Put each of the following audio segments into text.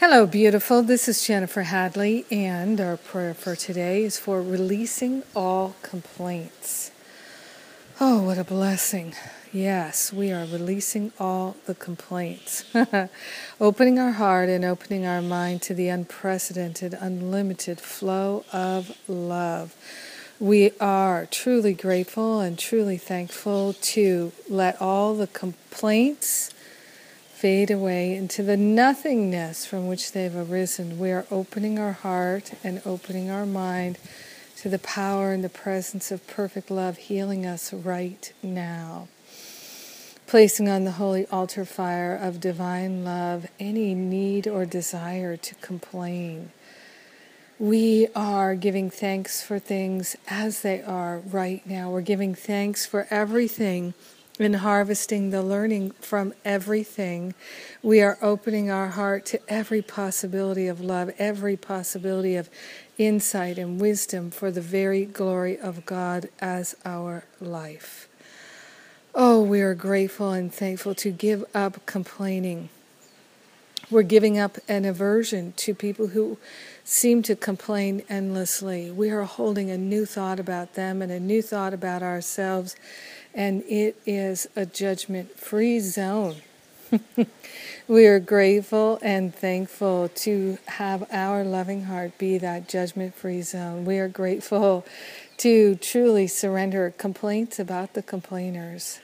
Hello, beautiful. This is Jennifer Hadley, and our prayer for today is for releasing all complaints. Oh, what a blessing. Yes, we are releasing all the complaints, opening our heart and opening our mind to the unprecedented, unlimited flow of love. We are truly grateful and truly thankful to let all the complaints fade away into the nothingness from which they've arisen. We are opening our heart and opening our mind to the power and the presence of perfect love healing us right now placing on the holy altar fire of divine love any need or desire to complain. We are giving thanks for things as they are right now. We're giving thanks for everything in harvesting the learning from everything. We are opening our heart to every possibility of love, every possibility of insight and wisdom for the very glory of God as our life. Oh, we are grateful and thankful to give up complaining. We're giving up an aversion to people who seem to complain endlessly. We are holding a new thought about them and a new thought about ourselves, and it is a judgment free zone. we are grateful and thankful to have our loving heart be that judgment free zone. We are grateful to truly surrender complaints about the complainers.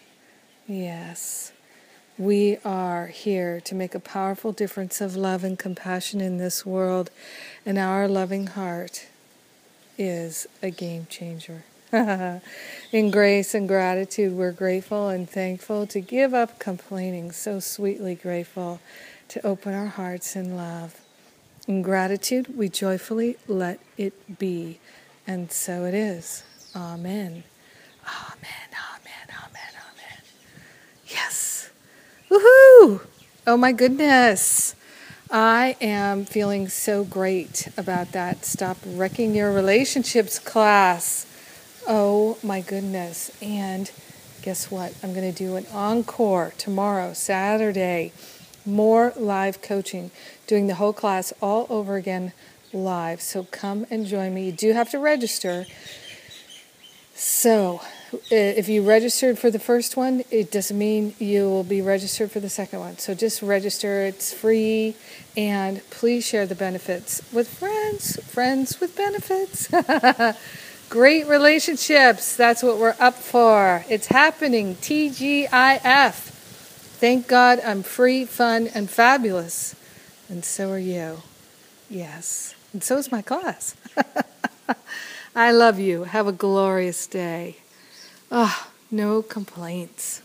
Yes, we are here to make a powerful difference of love and compassion in this world, and our loving heart is a game changer. in grace and gratitude, we're grateful and thankful to give up complaining, so sweetly grateful to open our hearts in love. In gratitude, we joyfully let it be. And so it is. Amen. Amen. Amen. Amen. Amen. Yes. Woohoo! Oh my goodness. I am feeling so great about that Stop Wrecking Your Relationships class. Oh my goodness. And guess what? I'm going to do an encore tomorrow, Saturday. More live coaching, doing the whole class all over again live. So come and join me. You do have to register. So, Uh, if you registered for the first one, it doesn't mean you will be registered for the second one. So just register, it's free, and please share the benefits with friends, friends with benefits. Great relationships, that's what we're up for. It's happening, TGIF. Thank God I'm free, fun, and fabulous. And so are you. Yes. And so is my class. I love you. Have a glorious day. Ah, oh, no complaints.